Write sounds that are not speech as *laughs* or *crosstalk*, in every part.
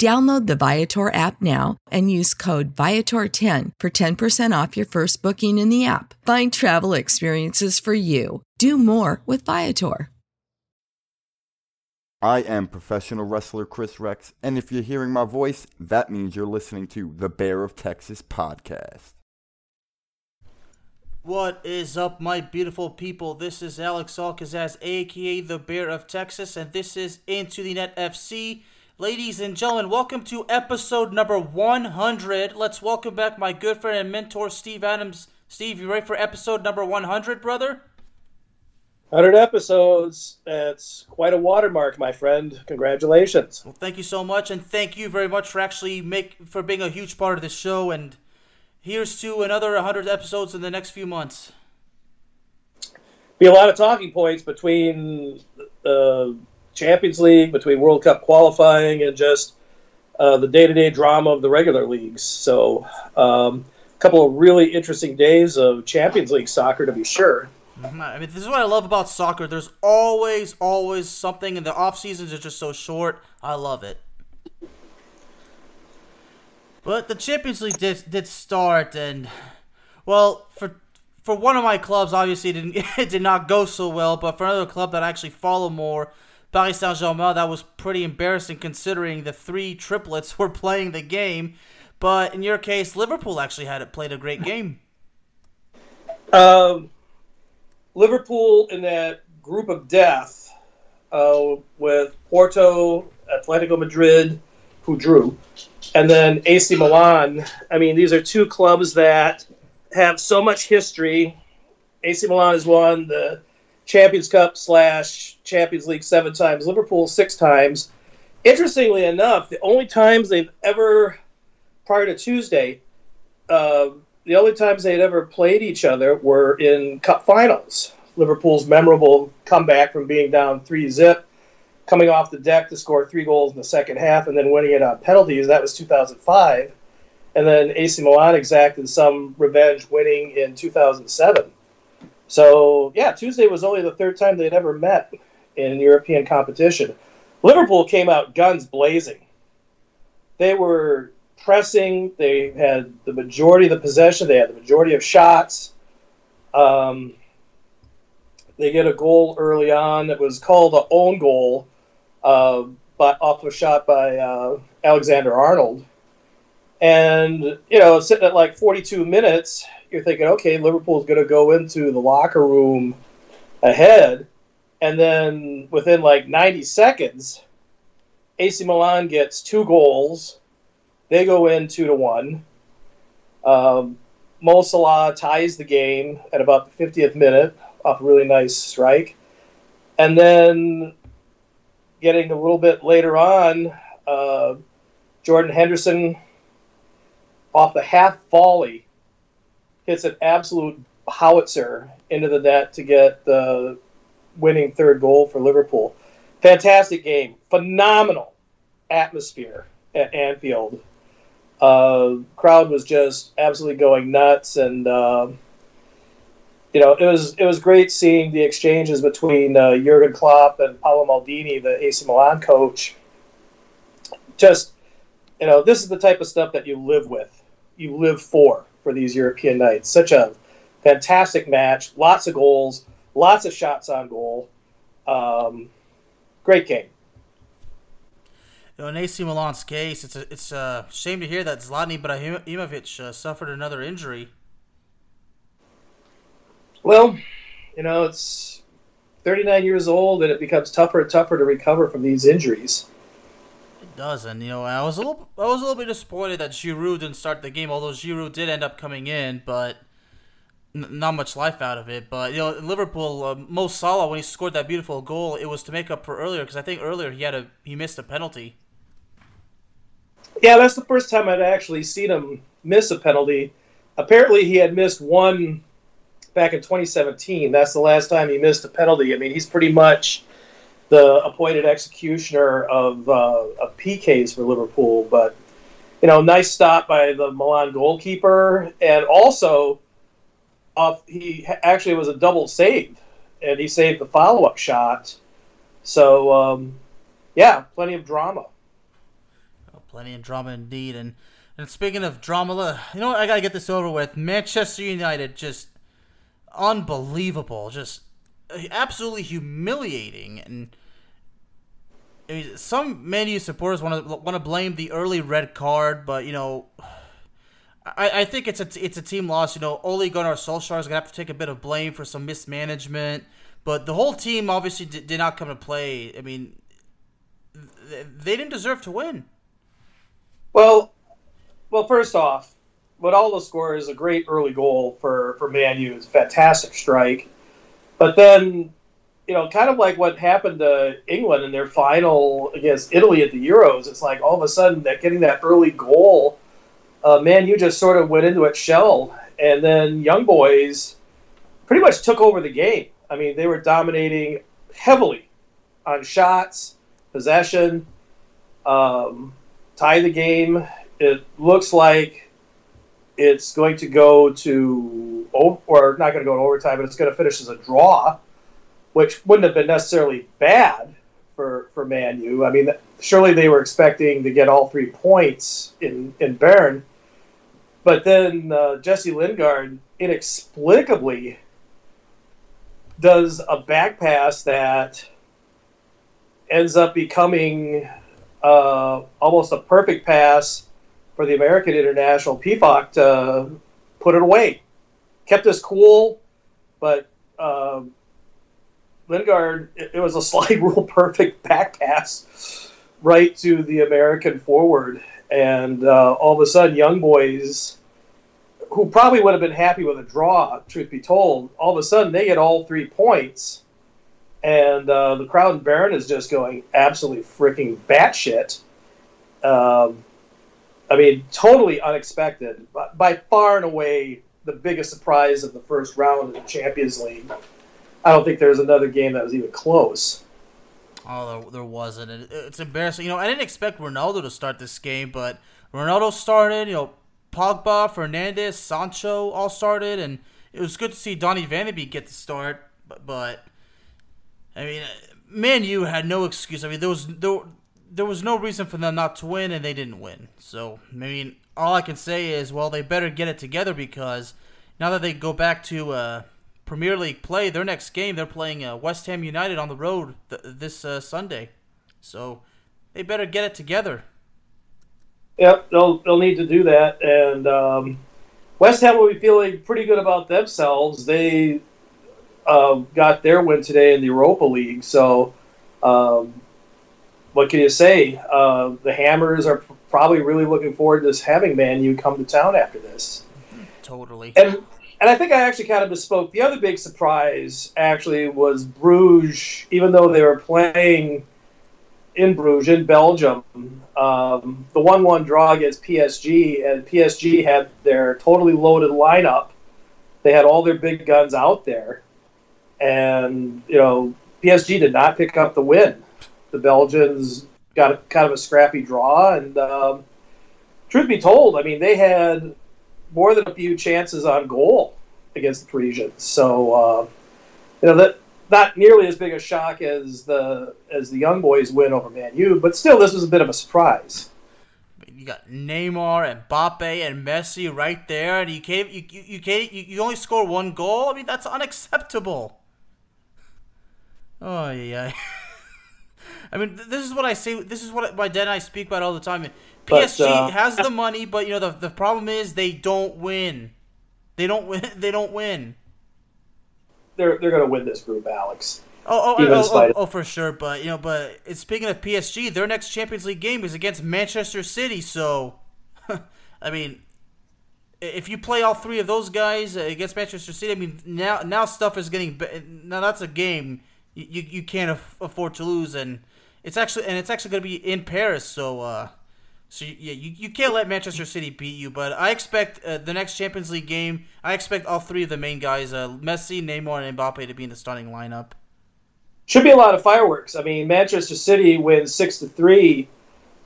Download the Viator app now and use code Viator10 for 10% off your first booking in the app. Find travel experiences for you. Do more with Viator. I am professional wrestler Chris Rex, and if you're hearing my voice, that means you're listening to the Bear of Texas podcast. What is up, my beautiful people? This is Alex Alcazaz, aka the Bear of Texas, and this is Into the Net FC. Ladies and gentlemen, welcome to episode number 100. Let's welcome back my good friend and mentor, Steve Adams. Steve, you ready for episode number 100, brother? 100 episodes. That's quite a watermark, my friend. Congratulations. Well, thank you so much, and thank you very much for actually make for being a huge part of this show. And here's to another 100 episodes in the next few months. Be a lot of talking points between uh, Champions League, between World Cup qualifying, and just uh, the day to day drama of the regular leagues. So, um, a couple of really interesting days of Champions League soccer, to be sure. Mm-hmm. I mean, this is what I love about soccer. There's always, always something, and the off seasons are just so short. I love it. But the Champions League did, did start, and well, for for one of my clubs, obviously, it, didn't, *laughs* it did not go so well. But for another club that I actually follow more, Paris Saint Germain, that was pretty embarrassing considering the three triplets *laughs* were playing the game. But in your case, Liverpool actually had it played a great game. Um, Liverpool in that group of death uh, with Porto, Atletico Madrid, who drew, and then AC Milan. I mean, these are two clubs that have so much history. AC Milan has won the Champions Cup slash Champions League seven times, Liverpool six times. Interestingly enough, the only times they've ever, prior to Tuesday, uh, the only times they'd ever played each other were in cup finals. Liverpool's memorable comeback from being down three zip, coming off the deck to score three goals in the second half, and then winning it on penalties. That was 2005. And then AC Milan exacted some revenge, winning in 2007. So yeah, Tuesday was only the third time they'd ever met in European competition. Liverpool came out guns blazing. They were pressing. They had the majority of the possession. They had the majority of shots. Um, they get a goal early on that was called an own goal, uh, but off a shot by uh, Alexander Arnold. And you know, sitting at like 42 minutes, you're thinking, okay, Liverpool's going to go into the locker room ahead, and then within like 90 seconds, AC Milan gets two goals. They go in two to one. Um, Mo Salah ties the game at about the 50th minute off a really nice strike, and then getting a little bit later on, uh, Jordan Henderson off the half volley hits an absolute howitzer into the net to get the winning third goal for Liverpool. Fantastic game, phenomenal atmosphere at Anfield. Uh, crowd was just absolutely going nuts, and uh, you know it was it was great seeing the exchanges between uh, Jurgen Klopp and Paolo Maldini, the AC Milan coach. just you know, this is the type of stuff that you live with, you live for for these European nights. Such a fantastic match, lots of goals, lots of shots on goal. Um, great game. You know, in AC Milan's case, it's a it's a shame to hear that Zlatan Ibrahimovic uh, suffered another injury. Well, you know, it's 39 years old, and it becomes tougher and tougher to recover from these injuries. It does, and you know, I was a little I was a little bit disappointed that Giroud didn't start the game, although Giroud did end up coming in, but n- not much life out of it. But you know, Liverpool, uh, Mo Salah when he scored that beautiful goal, it was to make up for earlier because I think earlier he had a he missed a penalty. Yeah, that's the first time I'd actually seen him miss a penalty. Apparently, he had missed one back in 2017. That's the last time he missed a penalty. I mean, he's pretty much the appointed executioner of, uh, of PKs for Liverpool. But, you know, nice stop by the Milan goalkeeper. And also, uh, he actually was a double save, and he saved the follow up shot. So, um, yeah, plenty of drama. Oh, plenty of drama indeed. And and speaking of drama, you know what? I gotta get this over with. Manchester United just unbelievable, just absolutely humiliating. And I mean, some Man U supporters want to want to blame the early red card, but you know, I, I think it's a it's a team loss. You know, Ole Gunnar Solskjaer is gonna have to take a bit of blame for some mismanagement, but the whole team obviously did, did not come to play. I mean, they didn't deserve to win. Well, well, first off, Ronaldo is a great early goal for for Man U. It's a fantastic strike, but then you know, kind of like what happened to England in their final against Italy at the Euros. It's like all of a sudden that getting that early goal, uh, Man you just sort of went into its shell, and then Young Boys pretty much took over the game. I mean, they were dominating heavily on shots, possession, um, tie the game. It looks like it's going to go to, or not going to go to overtime, but it's going to finish as a draw which wouldn't have been necessarily bad for for Man U. I mean, surely they were expecting to get all three points in in Bern, but then uh, Jesse Lingard inexplicably does a back pass that ends up becoming uh, almost a perfect pass for the American international Pefok to put it away. Kept us cool, but. Uh, Lingard, it, it was a *laughs* slide rule perfect back pass right to the American forward, and uh, all of a sudden, young boys who probably would have been happy with a draw, truth be told, all of a sudden they get all three points, and uh, the crowd in Bern is just going absolutely freaking batshit. Um, I mean, totally unexpected. but By far and away, the biggest surprise of the first round of the Champions League. I don't think there was another game that was even close. Oh, there, there wasn't. It, it's embarrassing. You know, I didn't expect Ronaldo to start this game, but Ronaldo started. You know, Pogba, Fernandes, Sancho all started, and it was good to see Donny Van de Beek get the start. But, but I mean, Man U had no excuse. I mean, there was there, there was no reason for them not to win, and they didn't win. So, I mean, all I can say is, well, they better get it together because now that they go back to. Uh, Premier League play. Their next game, they're playing uh, West Ham United on the road th- this uh, Sunday. So they better get it together. Yep, they'll they'll need to do that, and um, West Ham will be feeling pretty good about themselves. They uh, got their win today in the Europa League, so um, what can you say? Uh, the Hammers are probably really looking forward to having Man U come to town after this. Totally. And and I think I actually kind of bespoke. The other big surprise actually was Bruges, even though they were playing in Bruges in Belgium. Um, the one-one draw against PSG, and PSG had their totally loaded lineup. They had all their big guns out there, and you know PSG did not pick up the win. The Belgians got a, kind of a scrappy draw, and um, truth be told, I mean they had more than a few chances on goal against the Parisians. So, uh, you know, that not nearly as big a shock as the as the young boys win over Man U, but still, this was a bit of a surprise. You got Neymar and Mbappe and Messi right there, and you can't you you, you can't you, you only score one goal. I mean that's unacceptable. Oh *laughs* yeah. I mean, this is what I say. This is what my dad and I speak about all the time. PSG but, uh, has the *laughs* money, but you know the the problem is they don't win. They don't win. *laughs* They don't win. They're they're gonna win this group, Alex. Oh, oh, oh, oh, oh, for sure. But you know, but speaking of PSG, their next Champions League game is against Manchester City. So, *laughs* I mean, if you play all three of those guys against Manchester City, I mean, now now stuff is getting. Now that's a game you you can't afford to lose, and it's actually and it's actually going to be in Paris. So, uh, so yeah, you, you can't let Manchester City beat you. But I expect uh, the next Champions League game. I expect all three of the main guys, uh, Messi, Neymar, and Mbappe, to be in the starting lineup should be a lot of fireworks. I mean, Manchester City wins six to three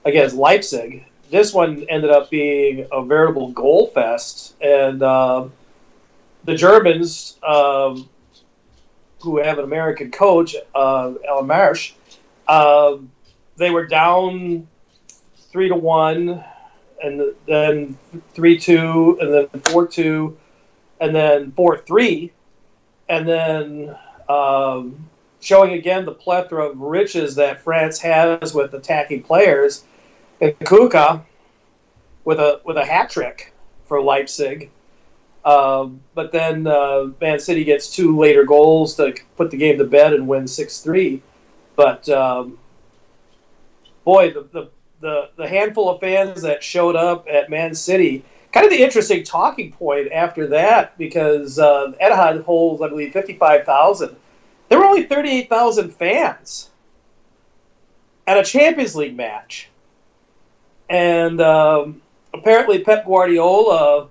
against Leipzig. This one ended up being a veritable goal fest, and uh, the Germans, um, who have an American coach, uh, Alan Marsch, uh, they were down three to one, and then three two, and then four two, and then four three, and then. Um, showing again the plethora of riches that France has with attacking players. And Nkunku with a with a hat trick for Leipzig. Uh, but then uh, Man City gets two later goals to put the game to bed and win six three. But um, boy, the, the, the the handful of fans that showed up at Man City, kind of the interesting talking point after that because uh, Etihad holds I believe fifty five thousand there were only 38,000 fans at a Champions League match. And um, apparently, Pep Guardiola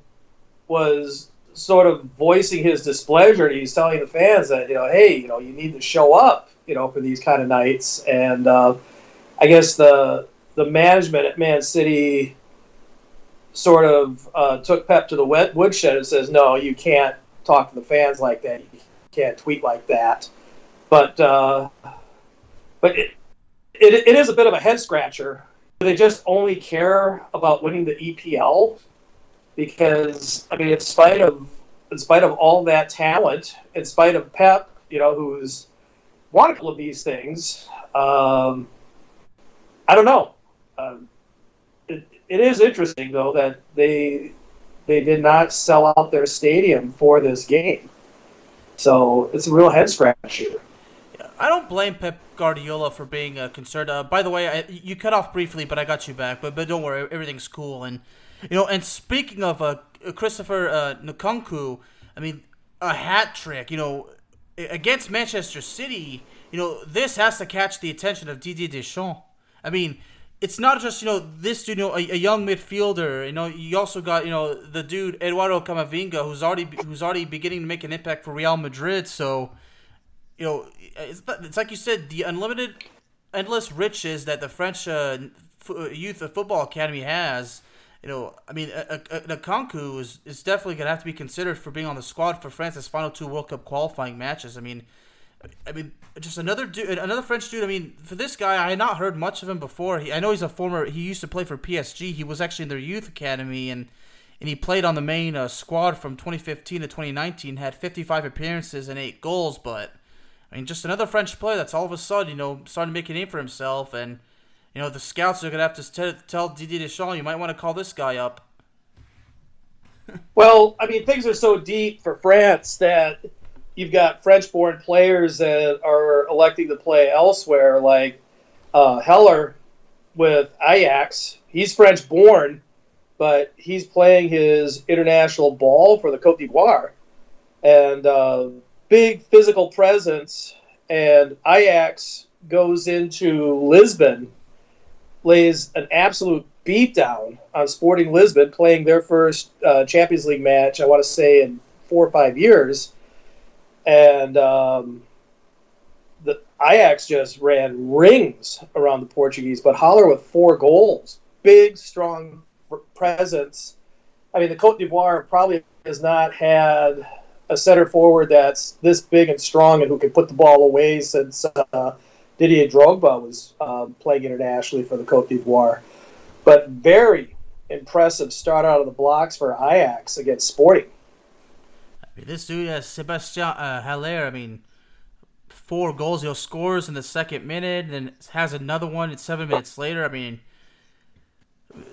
was sort of voicing his displeasure. He's telling the fans that, you know, hey, you know, you need to show up, you know, for these kind of nights. And uh, I guess the the management at Man City sort of uh, took Pep to the woodshed and says, no, you can't talk to the fans like that. You can't tweet like that. But uh, but it, it, it is a bit of a head scratcher. They just only care about winning the EPL because I mean, in spite of in spite of all that talent, in spite of Pep, you know, who's couple of these things, um, I don't know. Um, it, it is interesting though that they they did not sell out their stadium for this game, so it's a real head scratcher. I don't blame Pep Guardiola for being uh, concerned. Uh, by the way, I, you cut off briefly, but I got you back. But but don't worry, everything's cool. And you know, and speaking of uh, Christopher uh, Nkunku, I mean, a hat trick. You know, against Manchester City. You know, this has to catch the attention of Didier Deschamps. I mean, it's not just you know this you know, a, a, young midfielder. You know, you also got you know the dude Eduardo Camavinga, who's already who's already beginning to make an impact for Real Madrid. So you know, it's, it's like you said, the unlimited, endless riches that the French uh, f- youth football academy has. You know, I mean, Nkunku is, is definitely going to have to be considered for being on the squad for France's final two World Cup qualifying matches. I mean, I mean, just another dude, another French dude. I mean, for this guy, I had not heard much of him before. He, I know he's a former. He used to play for PSG. He was actually in their youth academy, and and he played on the main uh, squad from 2015 to 2019. Had 55 appearances and eight goals, but I mean, just another French player that's all of a sudden, you know, starting to make a name for himself. And, you know, the scouts are going to have to t- tell Didier Deschamps, you might want to call this guy up. *laughs* well, I mean, things are so deep for France that you've got French born players that are electing to play elsewhere, like uh, Haller with Ajax. He's French born, but he's playing his international ball for the Cote d'Ivoire. And, uh, big physical presence, and Ajax goes into Lisbon, lays an absolute beatdown on Sporting Lisbon, playing their first uh, Champions League match, I want to say, in four or five years. And um, the Ajax just ran rings around the Portuguese, but Haller with four goals, big, strong presence. I mean, the Cote d'Ivoire probably has not had a center forward that's this big and strong and who can put the ball away since uh, Didier Drogba was uh, playing internationally for the Cote d'Ivoire. But very impressive start out of the blocks for Ajax against Sporting. I mean, this dude, uh, Sebastien uh, Haller, I mean, four goals. He scores in the second minute, and has another one seven minutes later. I mean,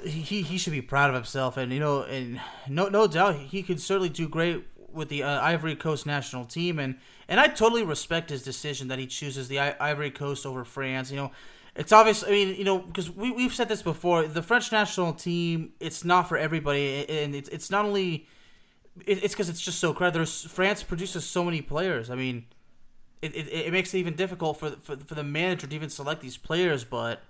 he he should be proud of himself, and you know, and no no doubt he could certainly do great with the uh, Ivory Coast national team, and and I totally respect his decision that he chooses the I- Ivory Coast over France. You know, it's obvious. I mean, you know, because we we've said this before. The French national team, it's not for everybody, and it's it's not only it's because it's just so crowded. There's France produces so many players. I mean, it, it, it makes it even difficult for, for for the manager to even select these players. But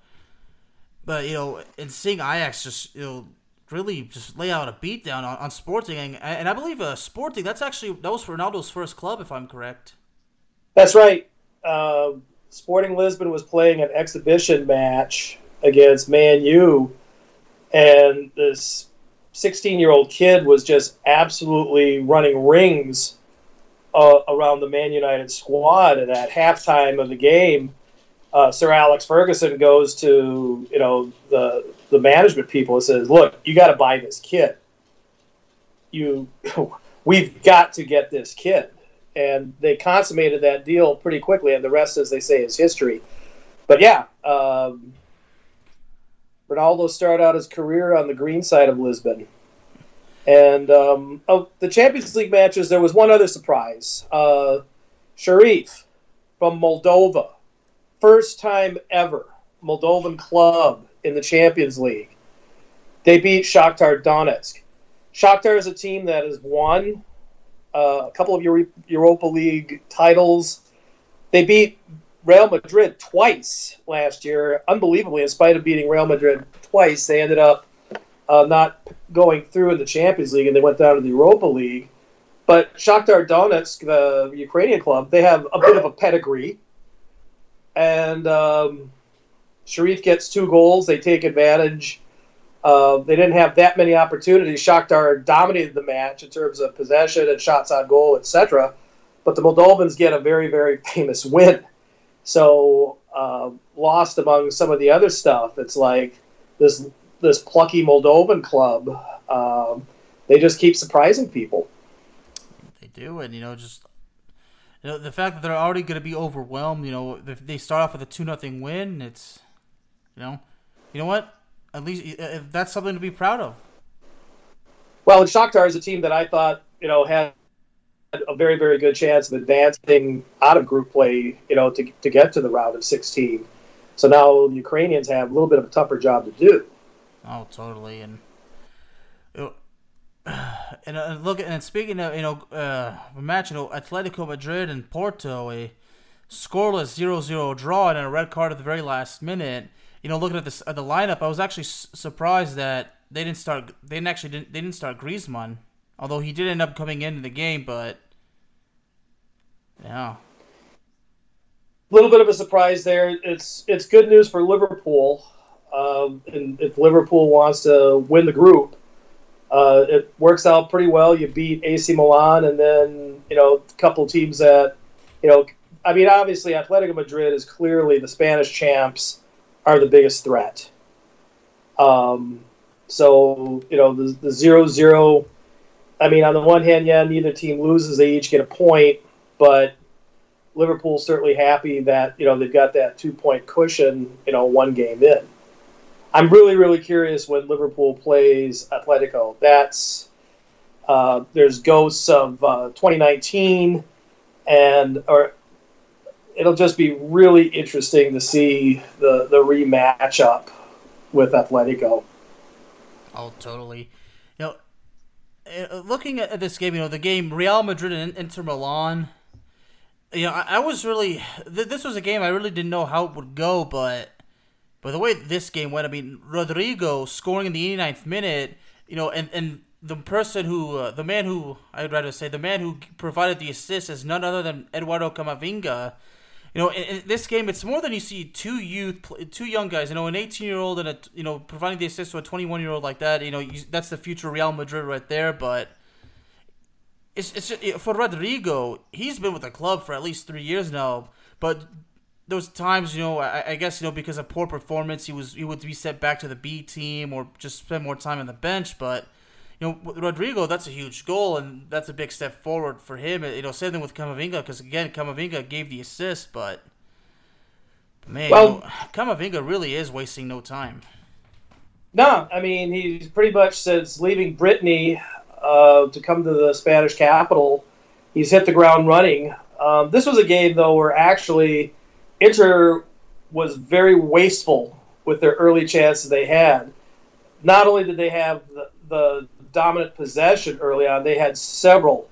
but you know, and seeing Ajax just you know really just lay out a beatdown on, on Sporting, and, and I believe uh, Sporting that's actually that was Ronaldo's first club, if I'm correct. That's right. Uh, Sporting Lisbon was playing an exhibition match against Man U, and this 16 year old kid was just absolutely running rings uh, around the Man United squad. And at halftime of the game, uh, Sir Alex Ferguson goes to you know the the management people and says, "Look, you got to buy this kid. You, *laughs* we've got to get this kid." And they consummated that deal pretty quickly, and the rest, as they say, is history. But yeah, um, Ronaldo started out his career on the green side of Lisbon. And um, the Champions League matches, there was one other surprise. Uh, Sheriff from Moldova, first time ever Moldovan club in the Champions League. They beat Shakhtar Donetsk. Shakhtar is a team that has won uh, a couple of Euro- Europa League titles. They beat Real Madrid twice last year. Unbelievably, in spite of beating Real Madrid twice, they ended up uh, not going through in the Champions League and they went down to the Europa League. But Shakhtar Donetsk, the Ukrainian club, they have a bit of a pedigree. And um, Sheriff gets two goals. They take advantage. Uh, they didn't have that many opportunities. Shakhtar dominated the match in terms of possession and shots on goal, etc. But the Moldovans get a very, very famous win. So uh, lost among some of the other stuff. It's like this this plucky Moldovan club. Um, they just keep surprising people. They do, and you know, just you know, the fact that they're already going to be overwhelmed. You know, they start off with a two nothing win, it's you know, you know what? At least uh, that's something to be proud of. Well, and Shakhtar is a team that I thought you know had a very very good chance of advancing out of group play. You know, to to get to the round of sixteen. So now the Ukrainians have a little bit of a tougher job to do. Oh, totally. And *sighs* and uh, look, and speaking of you know, uh, a match, you know, Atletico Madrid and Porto, a scoreless 0-0 draw and a red card at the very last minute. You know, looking at this at the lineup, I was actually s- surprised that they didn't start. They didn't actually didn't, they didn't start Griezmann, although he did end up coming into the game. But yeah, a little bit of a surprise there. It's it's good news for Liverpool. Um, and if Liverpool wants to win the group, uh, it works out pretty well. You beat AC Milan, and then you know a couple teams that you know. I mean, obviously, Atletico Madrid is clearly the Spanish champs are the biggest threat. Um, so you know the the zero zero. I mean, on the one hand, yeah, neither team loses; they each get a point, but Liverpool's certainly happy that you know they've got that two point cushion. You know, one game in. I'm really, really curious when Liverpool plays Atletico. That's uh, there's ghosts of uh, 2019, and or it'll just be really interesting to see the the rematch up with Atletico. Oh, totally. You know, uh, looking at this game, you know, the game Real Madrid and Inter Milan. You know, I, I was really. Th- this was a game I really didn't know how it would go, but but the way this game went, I mean, Rodrygo scoring in the 89th minute, you know, and, and the person who, uh, the man who, I'd rather say, the man who provided the assist is none other than Eduardo Camavinga. You know, in, in this game, it's more than you see two youth, two young guys. You know, an 18 year old and a, you know, providing the assist to a 21 year old like that. You know, that's the future Real Madrid right there. But, but the way this game went, I mean, Rodrygo scoring in the 89th minute, you know, and, and the person who, the man who, I would rather say, the man who provided the assist is none other than Eduardo Camavinga. You know, in, in this game, it's more than you see two youth, two young guys. You know, providing the assist to a 21 year old like that. You know, that's the future Real Madrid right there. But it's it's just, for Rodrygo, He's been with the club for at least three years now, but those times, you know, I, I, guess you know because of poor performance, he was he would be sent back to the B team or just spend more time on the bench. But you know, Rodrygo, that's a huge goal and that's a big step forward for him. You know, same thing with Camavinga because again, Camavinga gave the assist, but man, well, Camavinga really is wasting no time. No, I mean he's pretty much since leaving Brittany uh, to come to the Spanish capital, he's hit the ground running. Um, this was a game though where actually Inter was very wasteful with their early chances they had. Not only did they have the, the dominant possession early on, they had several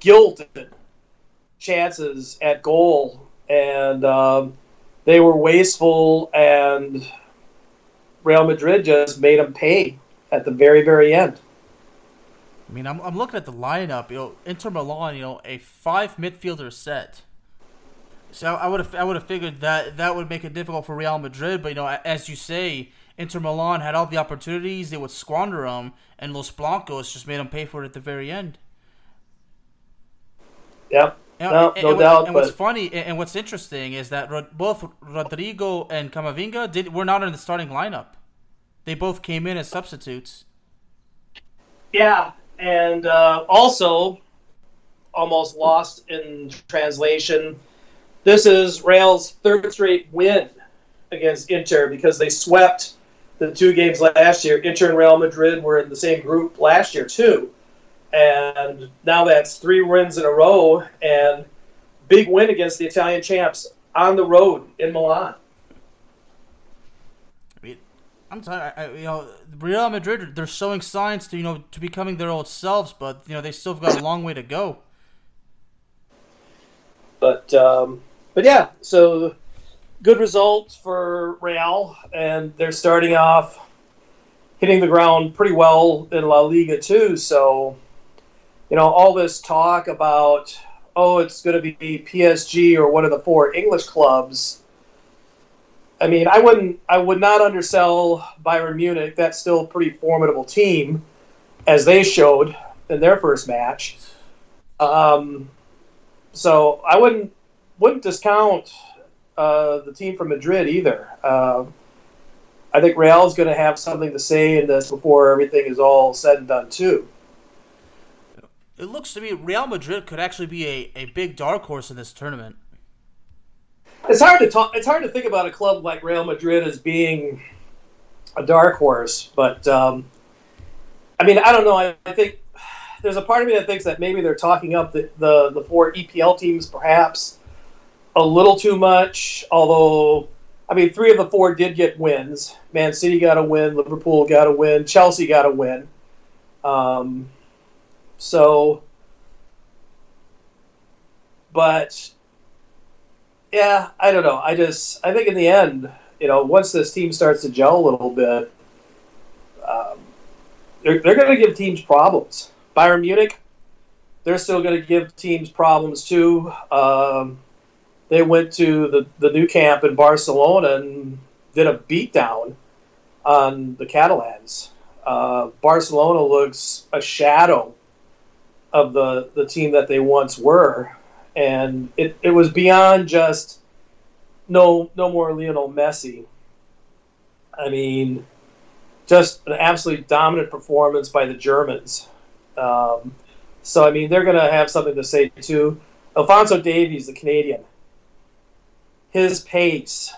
gilded chances at goal, and um, they were wasteful, and Real Madrid just made them pay at the very, very end. I mean, I'm, I'm looking at the lineup. You know, Inter Milan. You know, a five midfielder set so I would have I would have figured that that would make it difficult for Real Madrid, but you know, as you say, Inter Milan had all the opportunities; they would squander them, and Los Blancos just made them pay for it at the very end. Yeah, no, and, no and, doubt. And but... what's funny and what's interesting is that both Rodrygo and Camavinga did were not in the starting lineup. They both came in as substitutes. Yeah, and uh, also almost lost in translation this is Real's third straight win against Inter because they swept the two games last year. Inter and Real Madrid were in the same group last year too, and now that's three wins in a row and big win against the Italian champs on the road in Milan. I'm sorry, I, you know, Real Madrid they're showing signs to you know to becoming their old selves, but you know they still have got a long way to go. But um, but yeah, so good results for Real, and they're starting off hitting the ground pretty well in La Liga too. So, you know, all this talk about oh, it's going to be PSG or one of the four English clubs. I mean, I wouldn't, I would not undersell Bayern Munich. That's still a pretty formidable team, as they showed in their first match. Um, so I wouldn't wouldn't discount uh, the team from Madrid either. Uh, I think Real is going to have something to say in this before everything is all said and done too. It looks to me Real Madrid could actually be a, a big dark horse in this tournament. It's hard to talk. It's hard to think about a club like Real Madrid as being a dark horse, but um, I mean, I don't know. I, I, think there's a part of me that thinks that maybe they're talking up the, the, the four EPL teams, perhaps, a little too much. Although, I mean, three of the four did get wins. Man City got a win. Liverpool got a win. Chelsea got a win. Um, so, but yeah, I don't know. I just I think in the end, you know, once this team starts to gel a little bit, um, they're, they're going to give teams problems. Bayern Munich, they're still going to give teams problems too. Um, they went to the, the Nou Camp in Barcelona and did a beatdown on the Catalans. Uh, Barcelona looks a shadow of the, the team that they once were. And it, it was beyond just no no more Lionel Messi. I mean, just an absolutely dominant performance by the Germans. Um, so I mean, they're going to have something to say too. Alphonso Davies, the Canadian, his pace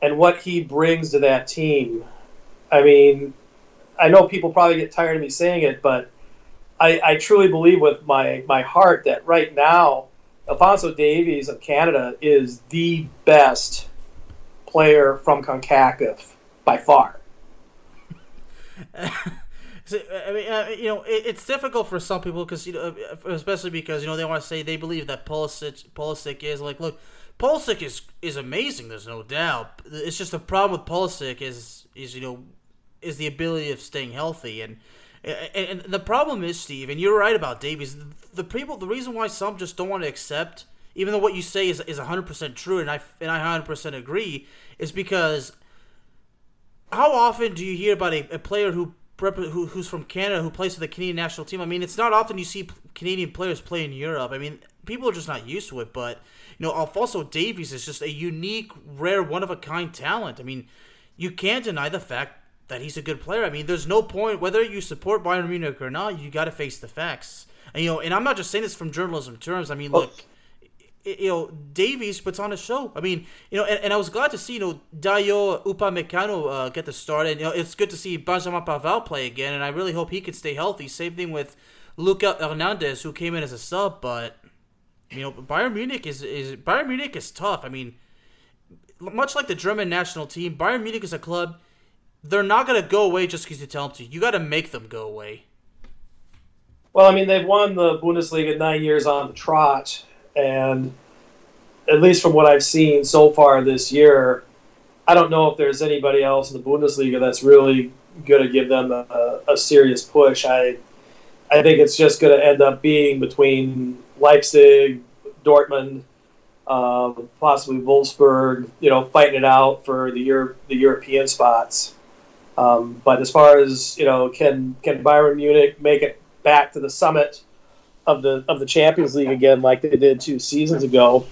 and what he brings to that team. I mean, I know people probably get tired of me saying it, but I, I truly believe with my, my heart that right now, Alphonso Davies of Canada is the best player from CONCACAF by far. *laughs* I mean, uh, you know, it, it's difficult for some people because you know, especially because you know they want to say they believe that Pulisic, Pulisic is like, look, Pulisic is is amazing. There's no doubt. It's just the problem with Pulisic is is you know is the ability of staying healthy and. And, the problem is, Steve, and you're right about Davies. The people, the reason why some just don't want to accept, even though what you say is is 100 percent true, and I and I 100 percent agree, is because how often do you hear about a, a player who who, who's from Canada who plays for the Canadian national team. I mean, it's not often you see Canadian players play in Europe. I mean, people are just not used to it. But you know, Alphonso Davies is just a unique, rare, one of a kind talent. I mean, you can't deny the fact that he's a good player. I mean, there's no point whether you support Bayern Munich or not. You got to face the facts. And, you know, and I'm not just saying this from journalism terms. I mean, look, you know, Davies puts on a show. I mean, you know, and, and I was glad to see, you know, Dayot Upamecano uh, get the start. And, you know, it's good to see Benjamin Pavard play again. And I really hope he can stay healthy. Same thing with Luca Hernandez, who came in as a sub. But, you know, Bayern Munich is, is Bayern Munich is tough. I mean, much like the German national team, Bayern Munich is a club. They're not going to go away just because you tell them to. You got to make them go away. Well, I mean, they've won the Bundesliga nine years on the trot and at least from what I've seen so far this year, I don't know if there's anybody else in the Bundesliga that's really going to give them a, a, serious push. I I think it's just going to end up being between Leipzig, Dortmund, uh, possibly Wolfsburg, you know, fighting it out for the Euro- the European spots. Um, but as far as you know, can can Bayern Munich make it back to the summit? of the of the Champions League again, like they did two seasons ago.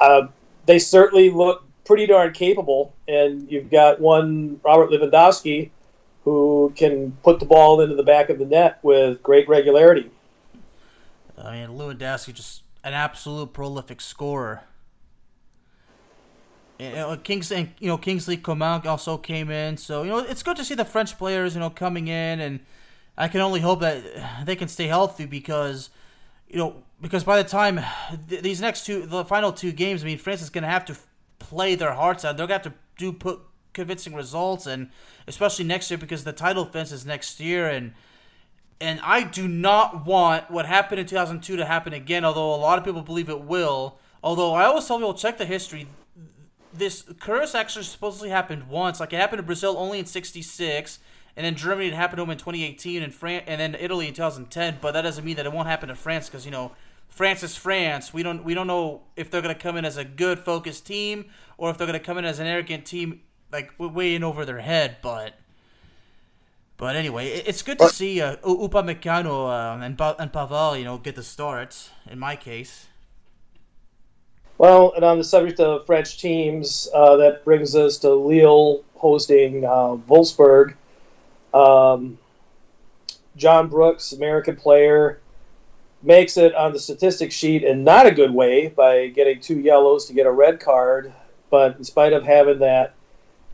Uh, they certainly look pretty darn capable, and you've got one Robert Lewandowski who can put the ball into the back of the net with great regularity. I mean, Lewandowski just an absolute prolific scorer. You know, Kings and you know Kingsley Coman also came in, so you know it's good to see the French players you know coming in and I can only hope that they can stay healthy because, you know, because by the time th- these next two, the final two games, I mean, France is going to have to play their hearts out. They're going to have to do put convincing results, and especially next year because the title fence is next year, and and I do not want what happened in 2002 to happen again. Although a lot of people believe it will. Although I always tell people check the history. This curse actually supposedly happened once. Like it happened in Brazil only in '66 and then Germany it happened to them in 2018, and France, and then Italy in 2010. But that doesn't mean that it won't happen to France because you know France is France. We don't we don't know if they're gonna come in as a good focused team or if they're gonna come in as an arrogant team like way in over their head. But but anyway, it's good to see uh, Upamecano uh, and and Pavard, you know, get the start. In my case. Well, and on the subject of French teams, uh, that brings us to Lille hosting uh, Wolfsburg. Um, John Brooks, American player, makes it on the statistics sheet in not a good way by getting two yellows to get a red card. But in spite of having that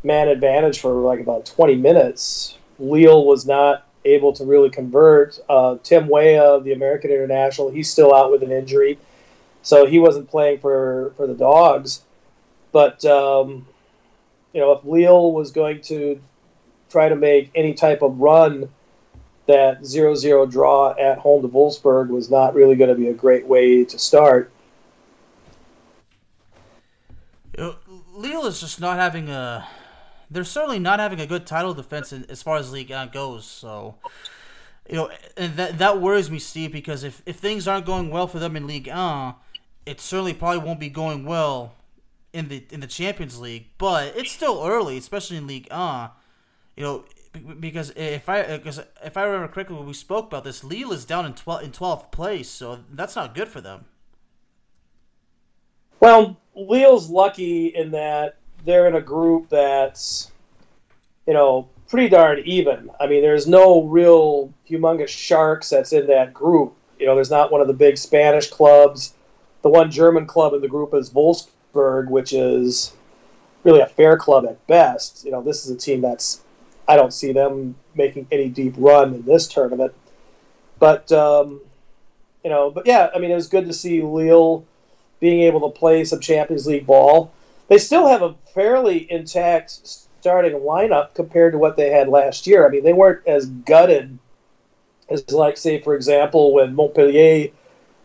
man advantage for like about 20 minutes, Lille was not able to really convert. Uh, Tim Weah, the American international, he's still out with an injury, so he wasn't playing for, for the Dogs. But um, you know, if Lille was going to try to make any type of run, that 0 0 draw at home to Wolfsburg was not really going to be a great way to start. Lille is just not having a. They're certainly not having a good title defense in, as far as League One goes. So, you know, and that that worries me, Steve, because if, if things aren't going well for them in League One, it certainly probably won't be going well in the in the Champions League. But it's still early, especially in League One you know, because if I because if I remember correctly, when we spoke about this, Lille is down in twelve in twelfth place, so that's not good for them. Well, Lille's lucky in that they're in a group that's, you know, pretty darn even. I mean, there's no real humongous sharks that's in that group. You know, there's not one of the big Spanish clubs. The one German club in the group is Wolfsburg, which is really a fair club at best. You know, this is a team that's I don't see them making any deep run in this tournament. But um, you know, but yeah, I mean, it was good to see Lille being able to play some Champions League ball. They still have a fairly intact starting lineup compared to what they had last year. I mean, they weren't as gutted as, like, say, for example, when Montpellier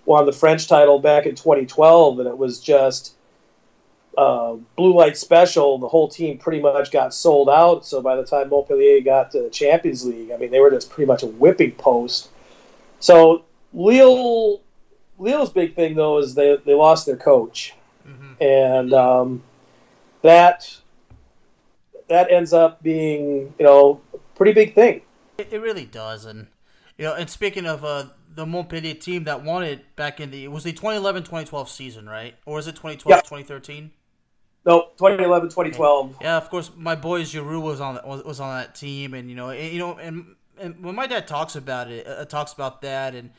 won the French title back in 2012, and it was just uh, blue light special, the whole team pretty much got sold out. So by the time Montpellier got to the Champions League, I mean they were just pretty much a whipping post. So Lille, Lille's big thing though is they they lost their coach, mm-hmm. and um, that that ends up being you know a pretty big thing It, it really does, and you know, and speaking of uh, the Montpellier team that won it back in the it was the 2011-2012 season, right? Or is it 2012-2013? No, 2011, 2012. Yeah, of course. My boy Giroud was on was, was on that team, and you know, and, you know, and and when my dad talks about it, uh, talks about that, and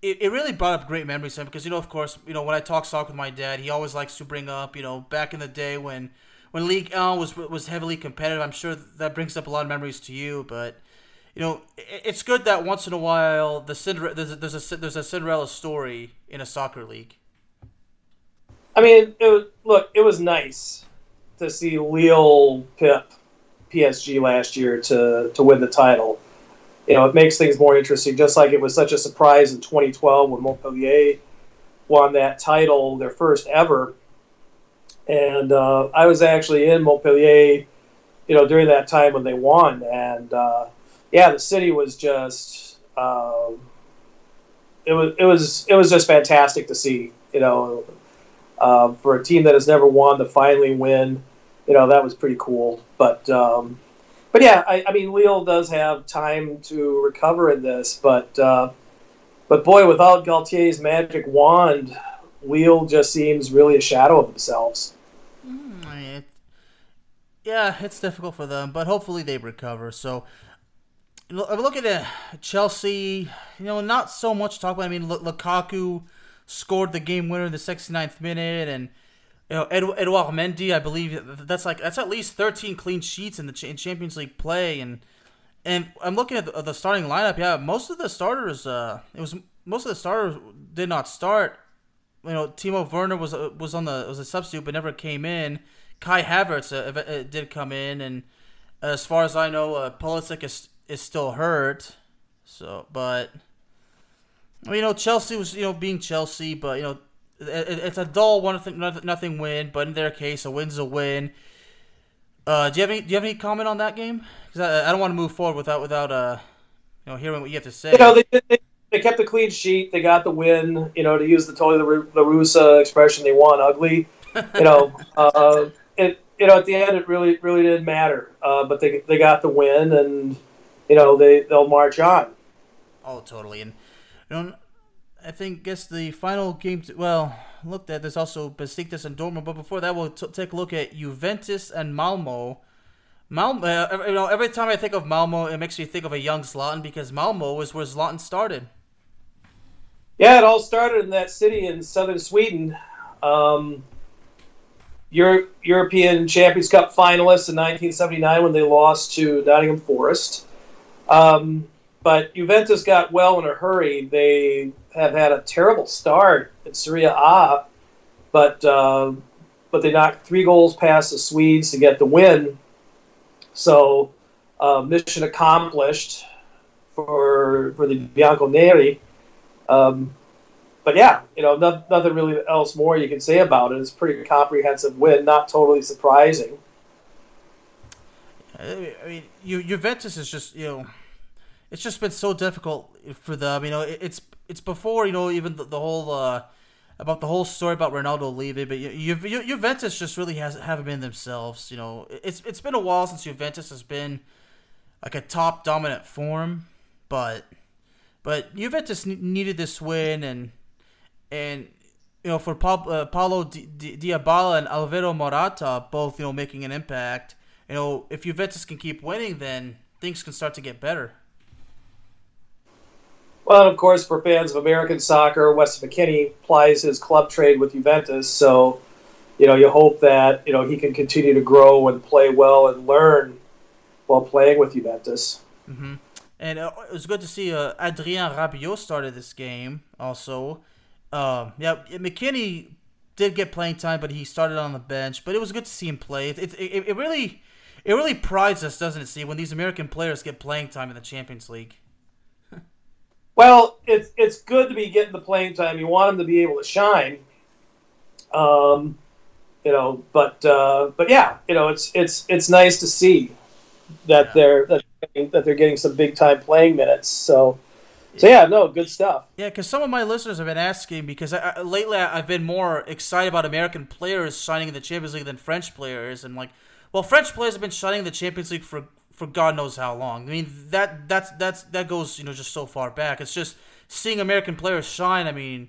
it, it really brought up great memories to him because you know, of course, you know, when I talk soccer with my dad, he always likes to bring up, you know, back in the day when when League L was was heavily competitive. I'm sure that brings up a lot of memories to you, but you know, it's good that once in a while the Cinderella there's a, there's a there's a Cinderella story in a soccer league. I mean, it was, look, it was nice to see Lille pip PSG last year to to win the title. You know, it makes things more interesting. Just like it was such a surprise in 2012 when Montpellier won that title, their first ever. And uh, I was actually in Montpellier, you know, during that time when they won, and uh, yeah, the city was just. Um, it was it was it was just fantastic to see. You know, um, for a team that has never won to finally win, you know that was pretty cool. But um, but yeah, I, I, mean Lille does have time to recover in this, but uh, but boy, without Galtier's magic wand, Lille just seems really a shadow of themselves. Mm, yeah, it's difficult for them, but hopefully they recover. So. Looking at Chelsea. You know, not so much to talk about. I mean, Lukaku scored the game winner in the 69th minute, and you know, Ed- Edouard Mendy, I believe that's like that's at least 13 clean sheets in the in Champions League play, and and I'm looking at the, the starting lineup. Yeah, most of the starters, uh, it was most of the starters did not start. You know, Timo Werner was uh, was on the was a substitute, but never came in. Kai Havertz uh, uh, did come in, and as far as I know, uh, Pulisic is is still hurt. So, but you know, Chelsea was you know being Chelsea, but you know, it, it's a dull one nothing win. But in their case, a win's a win. Uh, do you have any Do you have any comment on that game? Because I, I don't want to move forward without without uh, you know, hearing what you have to say. You know, they, they, they kept the clean sheet. They got the win. You know, to use the Tony La Russa expression, they won ugly. You know, *laughs* uh, it you know at the end it really really didn't matter. Uh, but they they got the win, and you know they they'll march on. Oh, totally, and you know, I think guess the final game. To, well, looked at there's also Besiktas and Dortmund, but before that, we'll t- take a look at Juventus and Malmo. Malmo, uh, you know, every time I think of Malmo, it makes me think of a young Zlatan because Malmo is where Zlatan started. Yeah, it all started in that city in southern Sweden. Um, Euro- European Champions Cup finalists in 1979 when they lost to Nottingham Forest. Um, but Juventus got well in a hurry. They have had a terrible start at Serie A, but uh, but they knocked three goals past the Swedes to get the win. So uh, mission accomplished for for the Bianconeri. Um, but yeah, you know, no, nothing really else more you can say about it. It's a pretty comprehensive win, not totally surprising. I mean, Juventus is just you know it's just been so difficult for them. You know, it's it's before you know even the, the whole uh, about the whole story about Ronaldo leaving, but you, you, Juventus just really has haven't been themselves. You know, it's it's been a while since Juventus has been like a top dominant form, but but Juventus needed this win and and you know for pa- uh, Paulo Di- Di- Dybala and Alvaro Morata both you know making an impact. You know, if Juventus can keep winning, then things can start to get better. Well, of course, for fans of American soccer, Weston McKennie plies his club trade with Juventus, so you know you hope that you know he can continue to grow and play well and learn while playing with Juventus. Mm-hmm. And uh, it was good to see uh, Adrien Rabiot started this game. Also, uh, yeah, McKennie did get playing time, but he started on the bench. But it was good to see him play. It, it, it, it really it really prides us, doesn't it? See when these American players get playing time in the Champions League. *laughs* Well, it's it's good to be getting the playing time. You want them to be able to shine. Um, you know, but uh, but yeah, you know, it's it's it's nice to see that yeah. they're that, that they're getting some big time playing minutes. So. So yeah, no, good stuff. Yeah, because some of my listeners have been asking because I, I, lately I've been more excited about American players signing in the Champions League than French players, and like, well, French players have been shining in the Champions League for for God knows how long. I mean that that's that's that goes you know just so far back. It's just seeing American players shine. I mean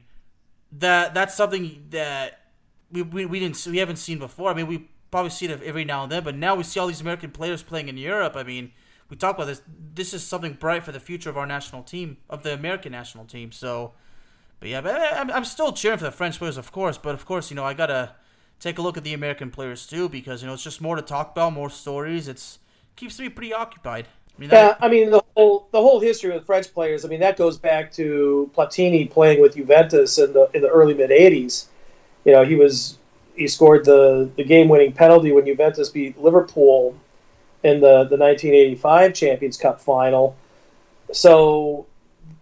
that that's something that we, we, we didn't we haven't seen before. I mean we probably see it every now and then, but now we see all these American players playing in Europe. I mean we talk about this. This is something bright for the future of our national team, of the American national team. So, but yeah, but I'm, I'm still cheering for the French players, of course. But of course, you know, I gotta take a look at the American players too, because you know it's just more to talk about, more stories. It's keeps me pretty occupied. I mean, yeah, I, I mean the whole the whole history with French players. I mean that goes back to Platini playing with Juventus in the in the early mid '80s. You know, he was he scored the the game winning penalty when Juventus beat Liverpool in the, the 1985 Champions Cup final. So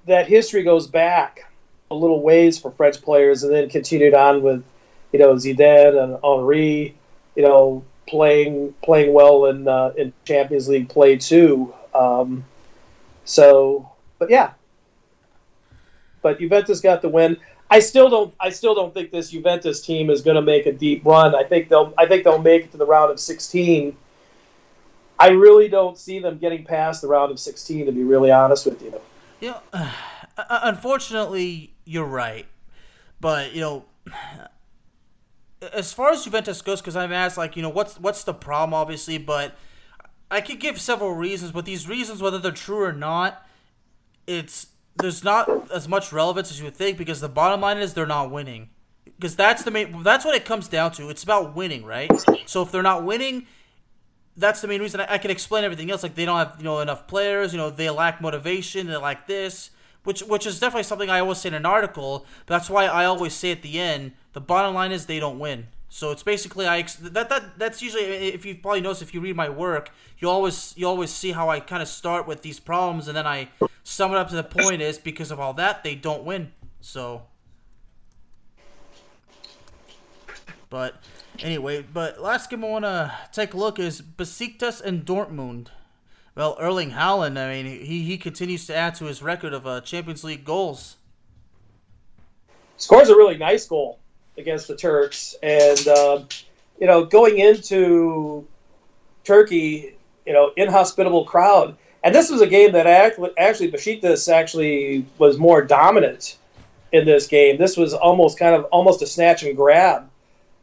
that history goes back a little ways for French players and then continued on with, you know, Zidane and Henri, you know, playing playing well in uh, in Champions League play too. Um, so, but yeah, but Juventus got the win. I still don't. I still don't think this Juventus team is going to make a deep run. I think they'll. I think they'll make it to the round of 16 I really don't see them getting past the round of 16, to be really honest with you. Uh, *sighs* unfortunately, you're right. But, you know, *sighs* as far as Juventus goes, because I'm asked, like, you know, what's what's the problem, obviously, but I could give several reasons, but these reasons, whether they're true or not, it's there's not as much relevance as you would think because the bottom line is they're not winning. Because that's the main that's what it comes down to. It's about winning, right? So if they're not winning, that's the main reason I, I, can explain everything else. Like they don't have you know enough players. You know they lack motivation. They lack this, which which is definitely something I always say in an article. But that's why I always say at the end, the bottom line is they don't win. So it's basically I that that that's usually if you probably notice if you read my work, you always you always see how I kind of start with these problems and then I sum it up to the point is because of all that they don't win. So, but Anyway, but last game I want to take a look is Besiktas and Dortmund. Well, Erling Haaland, I mean, he, he continues to add to his record of uh, Champions League goals. Scores a really nice goal against the Turks. And, uh, you know, going into Turkey, you know, inhospitable crowd. And this was a game that actually, Besiktas actually was more dominant in this game. This was almost kind of almost a snatch and grab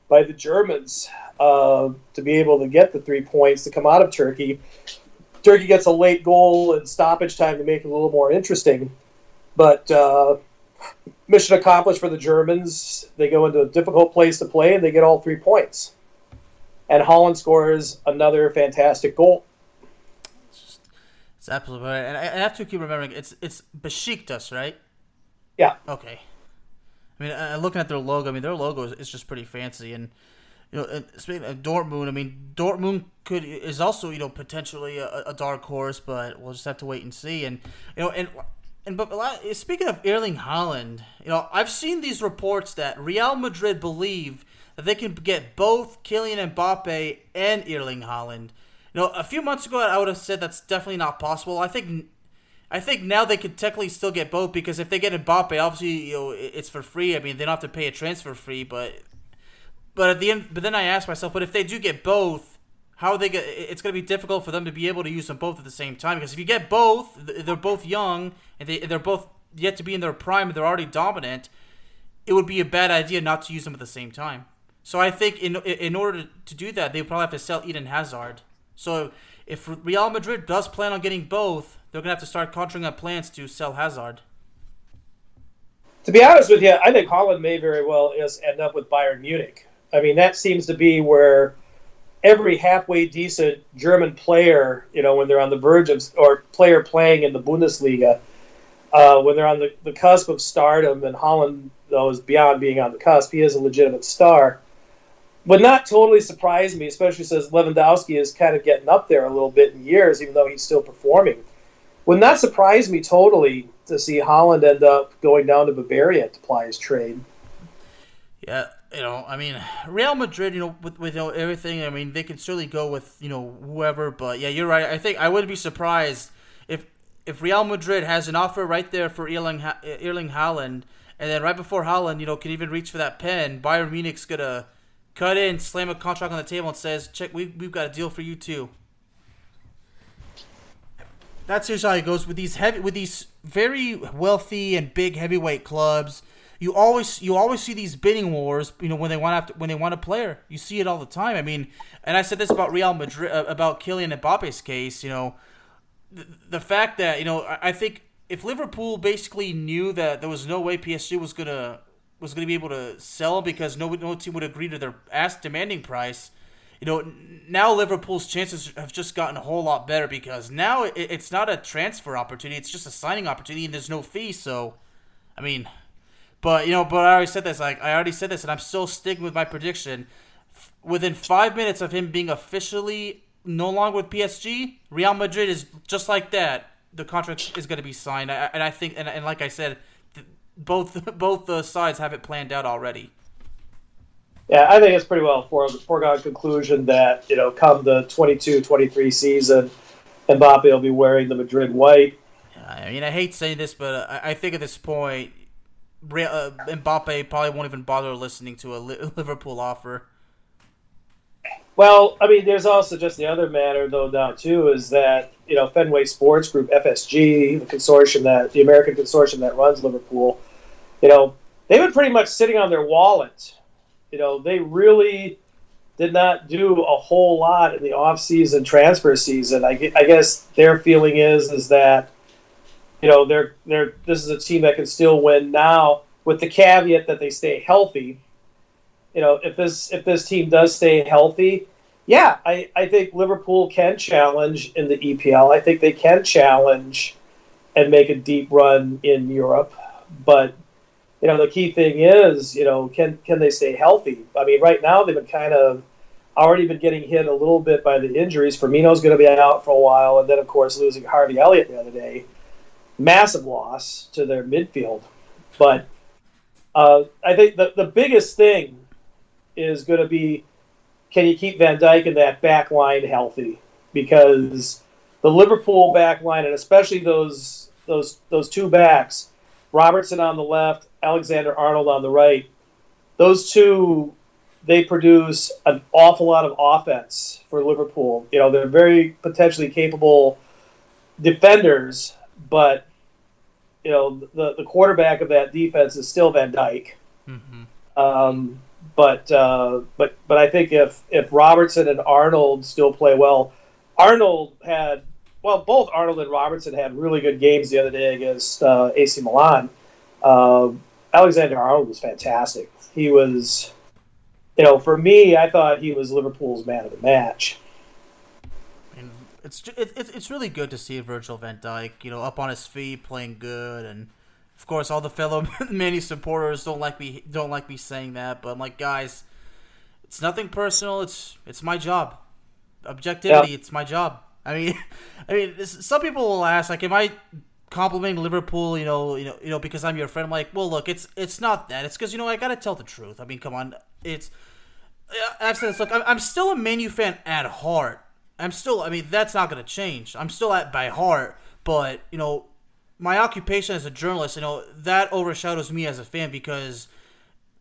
by the Germans uh, to be able to get the three points to come out of Turkey. Turkey gets a late goal and stoppage time to make it a little more interesting. But uh, mission accomplished for the Germans. They go into a difficult place to play and they get all three points. And Haaland scores another fantastic goal. It's, just, it's absolutely right. And I have to keep remembering it's it's Besiktas, right? Yeah. Okay. I mean, uh, looking at their logo, I mean, their logo is, is just pretty fancy. And you know, speaking of Dortmund, I mean, Dortmund could is also you know potentially a, a, dark horse, but we'll just have to wait and see. And you know, and and but speaking of Erling Haaland, you know, I've seen these reports that Real Madrid believe that they can get both Kylian Mbappe and Erling Haaland. You know, a few months ago, I would have said that's definitely not possible. I think I think now they could technically still get both because if they get Mbappe, obviously you know it's for free. I mean, they don't have to pay a transfer fee, but but at the end, but then I ask myself, but if they do get both, how are they get? It's going to be difficult for them to be able to use them both at the same time because if you get both, they're both young and they they're both yet to be in their prime. They're already dominant. It would be a bad idea not to use them at the same time. So I think in in order to do that, they probably have to sell Eden Hazard. So if Real Madrid does plan on getting both, they're gonna have to start conjuring up plans to sell Hazard. To be honest with you, I think Haaland may very well end up with Bayern Munich. I mean, that seems to be where every halfway decent German player, you know, when they're on the verge of or player playing in the Bundesliga, uh, when they're on the, the cusp of stardom, and Haaland, though is beyond being on the cusp, he is a legitimate star would not totally surprise me, especially since Lewandowski is kind of getting up there a little bit in years, even though he's still performing. Would not surprise me totally to see Haaland end up going down to Bavaria to ply his trade. Yeah, you know, I mean, Real Madrid, you know, with, with you know, everything, I mean, they can certainly go with you know whoever. But yeah, you're right. I think I wouldn't be surprised if if Real Madrid has an offer right there for Erling Erling Haaland, and then right before Haaland, you know, can even reach for that pen, Bayern Munich's gonna cut in, slam a contract on the table, and says, "Check, we we've got a deal for you too." That's usually how it goes with these heavy with these very wealthy and big heavyweight clubs. You always you always see these bidding wars. You know when they want to when they want a player, you see it all the time. I mean, and I said this about Real Madrid uh, about Kylian Mbappe's case. You know, the, the fact that you know I, I think if Liverpool basically knew that there was no way PSG was gonna was gonna be able to sell because no no team would agree to their ask demanding price, you know, now Liverpool's chances have just gotten a whole lot better because now it, it's not a transfer opportunity; it's just a signing opportunity, and there's no fee. So, I mean, but you know, but I already said this. Like I already said this, and I'm still sticking with my prediction. Within five minutes of him being officially no longer with PSG, Real Madrid is just like that. The contract is going to be signed, and I think, and, and like I said, both *laughs* both the sides have it planned out already. Yeah, I think it's pretty well for foregone conclusion that, you know, come the 22 23 season, Mbappe will be wearing the Madrid white. I mean, I hate saying this, but I think at this point, uh, Mbappe probably won't even bother listening to a *laughs* Liverpool offer. Well, I mean, there's also just the other matter, though, now, too, is that, you know, Fenway Sports Group, FSG, the consortium that, the American consortium that runs Liverpool, you know, they've been pretty much sitting on their wallet you know, they really did not do a whole lot in the off-season transfer season. I, guess their feeling is is that you know they're they're this is a team that can still win now with the caveat that they stay healthy. You know, if this if this team does stay healthy, yeah, I, I think Liverpool can challenge in the EPL. I think they can challenge and make a deep run in Europe. But you know, the key thing is, you know, can can they stay healthy? I mean, right now they've been kind of already been getting hit a little bit by the injuries. Firmino's going to be out for a while, and then of course losing Harvey Elliott the other day, massive loss to their midfield. But uh, I think the the biggest thing is going to be can you keep Van Dijk and that back line healthy? Because the Liverpool back line, and especially those those those two backs, Robertson on the left, Alexander Arnold on the right. Those two, they produce an awful lot of offense for Liverpool. You know, they're very potentially capable defenders, but you know the the quarterback of that defense is still Van Dijk. Mm-hmm. Um, but uh, but but I think if if Robertson and Arnold still play well, Arnold had well both Arnold and Robertson had really good games the other day against uh, AC Milan. Uh, Alexander Arnold was fantastic. He was, you know, for me, I thought he was Liverpool's man of the match. And it's it's it's really good to see Virgil Van Dijk, you know, up on his feet, playing good, and of course, all the fellow *laughs* many supporters don't like me don't like me saying that, but I'm like, guys, it's nothing personal. It's it's my job. Objectivity, it's my job. I mean, *laughs* I mean, some people will ask, like, am I complimenting Liverpool, you know, you know, you know, because I'm your friend. I'm like, well, look, it's it's not that. It's because you know I gotta tell the truth. I mean, come on, it's. I've said this. Look, I'm, I'm still a Man U fan at heart. I'm still. I mean, that's not gonna change. I'm still at by heart, but you know, my occupation as a journalist, you know, that overshadows me as a fan because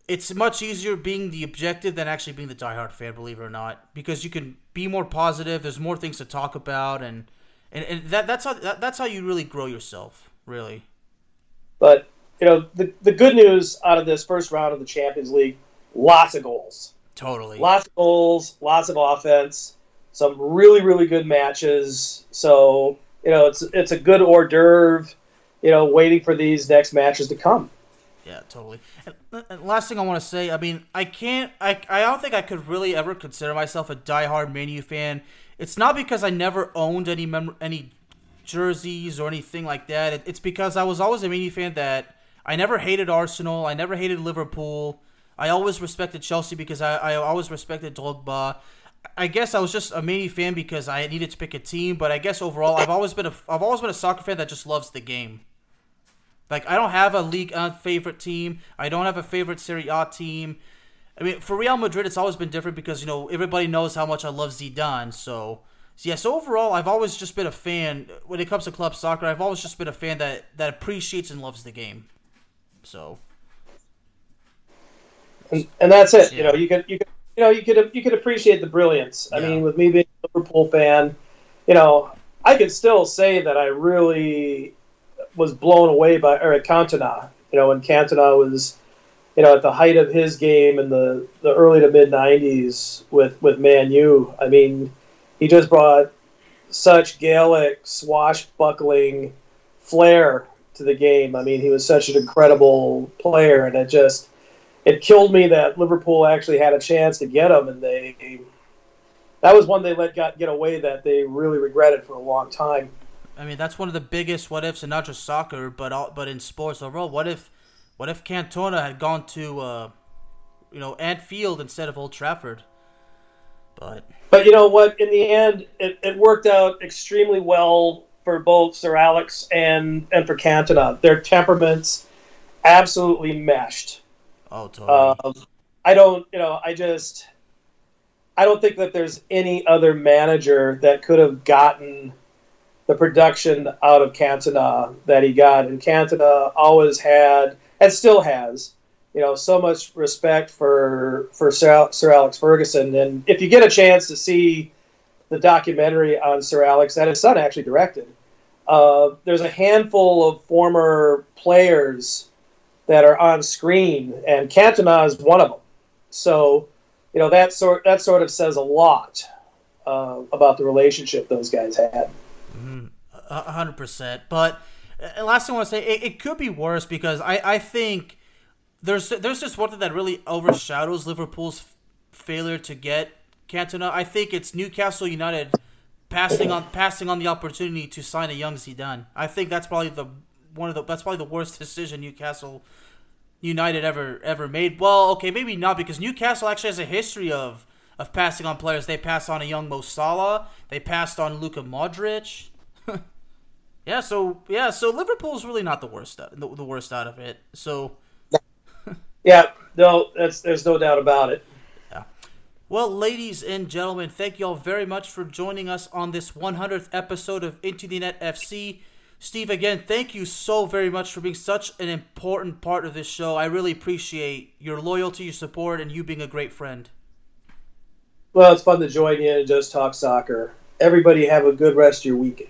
it's much easier being the objective than actually being the diehard fan. Believe it or not, because you can be more positive. There's more things to talk about, and and, and that that's how that, that's how you really grow yourself, really. But you know, the the good news out of this first round of the Champions League, lots of goals. Totally. Lots of goals, lots of offense, some really really good matches. So you know, it's it's a good hors d'oeuvre. You know, waiting for these next matches to come. Yeah, totally. And, and last thing I want to say, I mean, I can't, I, I don't think I could really ever consider myself a diehard Man U fan it's not because I never owned any mem- any jerseys or anything like that. It, it's because I was always a Man U fan that I never hated Arsenal. I never hated Liverpool. I always respected Chelsea because I, I always respected Drogba. I guess I was just a Man U fan because I needed to pick a team, but I guess overall I've always been a I've always been a soccer fan that just loves the game. Like I don't have a league uh, favorite team. I don't have a favorite Serie A team. I mean, for Real Madrid, it's always been different because you know everybody knows how much I love Zidane. So, so yeah. So overall, I've always just been a fan when it comes to club soccer. I've always just been a fan that that appreciates and loves the game. So, and, and that's it. Yeah. You know, you could you could you know you could you could appreciate the brilliance. I yeah. mean, with me being a Liverpool fan, you know, I can still say that I really was blown away by Eric Cantona. You know, when Cantona was, you know, at the height of his game in the, the early to mid '90s with with Man U. I mean, he just brought such Gaelic swashbuckling flair to the game. I mean, he was such an incredible player, and it just it killed me that Liverpool actually had a chance to get him, and they that was one they let got, get away that they really regretted for a long time. I mean, that's one of the biggest what ifs, and not just soccer, but all, but in sports overall. What if, what if Cantona had gone to, uh, you know, Anfield instead of Old Trafford? But but you know what? In the end, it, it worked out extremely well for both Sir Alex and and for Cantona. Their temperaments absolutely meshed. Oh, totally. Um, I don't, you know, I just, I don't think that there's any other manager that could have gotten the production out of Cantona that he got. And Cantona always had, and still has, you know, so much respect for for Sir, Sir Alex Ferguson. And if you get a chance to see the documentary on Sir Alex that his son actually directed, uh, there's a handful of former players that are on screen, and Cantona is one of them. So, you know, that sort that sort of says a lot uh, about the relationship those guys had. Mm-hmm. A hundred percent. But uh, last thing I want to say, it, it, could be worse because I, I think there's there's just one thing that really overshadows Liverpool's f- failure to get Cantona. I think it's Newcastle United passing on passing on the opportunity to sign a young Zidane. I think that's probably the one of the that's probably the worst decision Newcastle United ever ever made. Well, okay, maybe not because Newcastle actually has a history of of passing on players. They passed on a young Mo Salah. They passed on Luka Modric. Yeah, so yeah, so Liverpool's really not the worst uh, the, the worst out of it. So *laughs* yeah, no, that's there's no doubt about it. Yeah. Well, ladies and gentlemen, thank you all very much for joining us on this 100th episode of Into the Net FC. Steve, again, thank you so very much for being such an important part of this show. I really appreciate your loyalty, your support, and you being a great friend. Well, it's fun to join you and just talk soccer. Everybody have a good rest of your weekend.